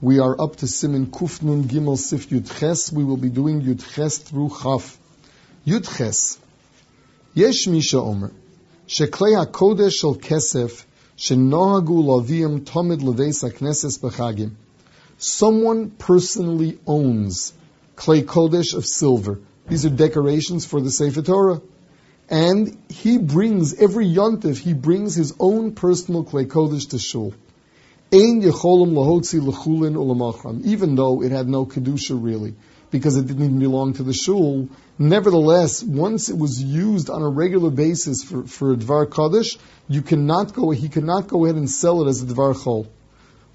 We are up to Siman Kufnun Gimel Sif Yud Ches. We will be doing Yud Ches through Chaf. Yud Ches. Yesh Misha Omer. Sheklei HaKodesh Shel Kesef Shenohagu Lavim Tomid Leveis HaKnesses Bechagim. Someone personally owns Klei Kodesh of silver. These are decorations for the Sefer Torah. And he brings, every yontif, he brings his own personal Klei Kodesh to shul. Even though it had no kedusha really, because it didn't even belong to the shul. Nevertheless, once it was used on a regular basis for, for a dvar kodesh, you cannot go, he cannot go ahead and sell it as a dvar chol.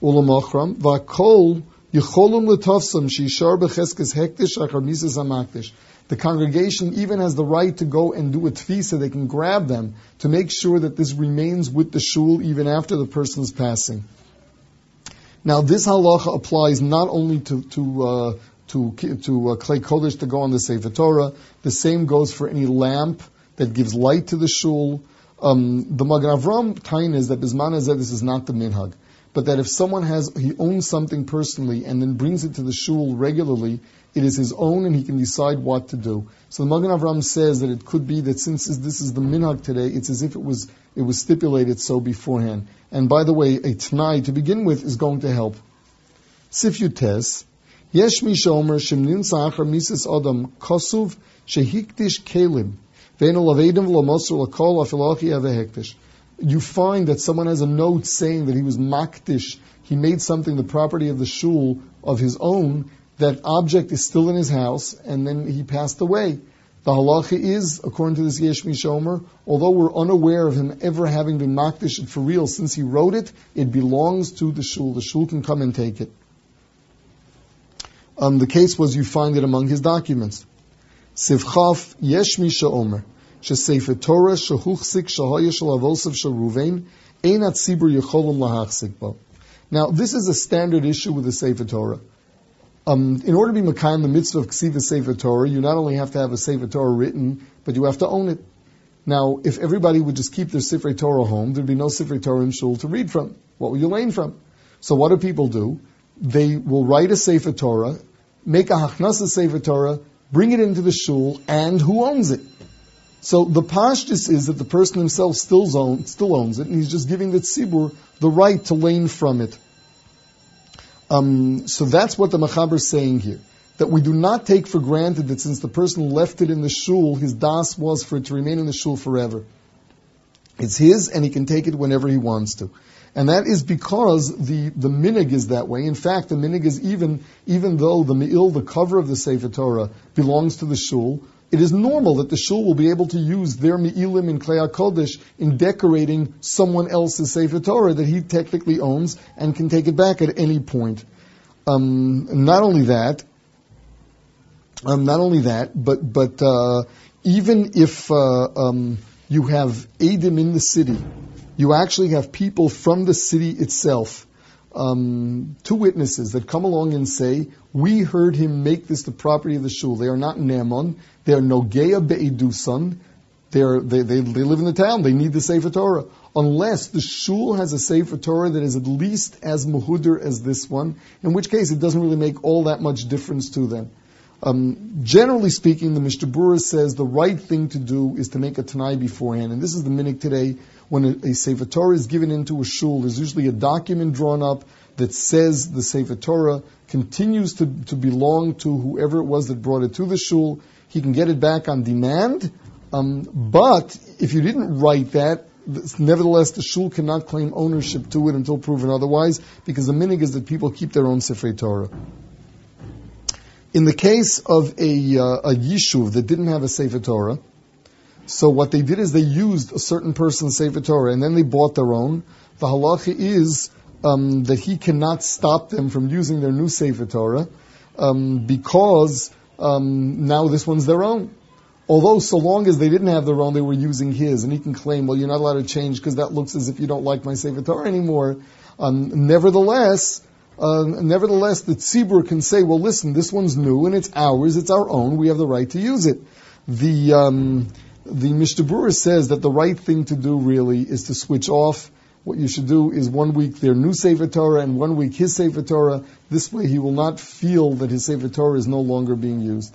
Ulamachram, vakol yecholim shishar becheskes hektish hamakdish. The congregation even has the right to go and do a tfisa. They can grab them to make sure that this remains with the shul even after the person's passing. Now, this halacha applies not only to to uh, to, to uh, Klei Kodesh to go on the Sefer Torah. The same goes for any lamp that gives light to the shul. Um, the Magen Avram tain is that Bisman this is not the minhag, but that if someone has he owns something personally and then brings it to the shul regularly, it is his own and he can decide what to do. So the Magen Avram says that it could be that since this is the minhag today, it's as if it was it was stipulated so beforehand. And by the way, a t'nai to begin with is going to help. Sif Yutes, Yesh mi shomer shemnin sachar mises adam kosuv shehikdish kelim ve'enu lavedim v'lomosur lakol afilachi avehekdish. You find that someone has a note saying that he was makdish, he made something the property of the shul of his own, that object is still in his house, and then he passed away. The halacha is, according to this Yesh Shomer, although we're unaware of him ever having been makdish for real since he wrote it, it belongs to the shul. The shul can come and take it. Um, the case was you find it among his documents. Sivchaf Yesh Shomer. Shesefer Torah shehuchsik avosav shel Ruvain ein atzibur yecholim. Now, this is a standard issue with the Sefer Torah. Um, in order to be Makayim, the mitzvah of Ksiva Sefer Torah, you not only have to have a Sefer Torah written, but you have to own it. Now, if everybody would just keep their Sefer Torah home, there'd be no Sefer Torah in Shul to read from. What will you learn from? So what do people do? They will write a Sefer Torah, make a Hachnasa Sefer Torah, bring it into the Shul, and who owns it? So the pashtus is that the person himself still, own, still owns it, and he's just giving the tzibur the right to lane from it. Um, so that's what the Machaber is saying here. That we do not take for granted that since the person left it in the shul, his das was for it to remain in the shul forever. It's his, and he can take it whenever he wants to. And that is because the, the minhag is that way. In fact, the minhag is even, even though the me'il, the cover of the Sefer Torah, belongs to the shul, it is normal that the shul will be able to use their me'ilim in Klei Kodesh in decorating someone else's Sefer Torah that he technically owns and can take it back at any point. Um, not only that, um, not only that, but but uh, even if uh, um, you have Adim in the city, you actually have people from the city itself um, two witnesses that come along and say, we heard him make this the property of the shul. They are not Neman. They are Nogea Be'edusan. They, are, they, they, they live in the town. They need the Sefer Torah. Unless the shul has a Sefer Torah that is at least as muhuder as this one, in which case it doesn't really make all that much difference to them. Um, generally speaking, the Mishnah says the right thing to do is to make a Tanai beforehand. And this is the minute today when a, a Sefer Torah is given into a shul, there's usually a document drawn up that says the Sefer Torah continues to, to belong to whoever it was that brought it to the shul. He can get it back on demand. Um, but if you didn't write that, nevertheless, the shul cannot claim ownership to it until proven otherwise, because the minhag is that people keep their own Sefer Torah. In the case of a, uh, a yishuv that didn't have a Sefer Torah, so what they did is they used a certain person's Sefer Torah and then they bought their own. The halacha is um, that he cannot stop them from using their new Sefer Torah um, because um, now this one's their own. Although so long as they didn't have their own, they were using his, and he can claim, well, you're not allowed to change because that looks as if you don't like my Sefer Torah anymore. Um, nevertheless, uh, nevertheless, the tzibur can say, well, listen, this one's new and it's ours, it's our own, we have the right to use it. The, um, the Mishnah Berurah says that the right thing to do really is to switch off what you should do is one week their new Sefer Torah and one week his Sefer Torah. This way he will not feel that his Sefer Torah is no longer being used.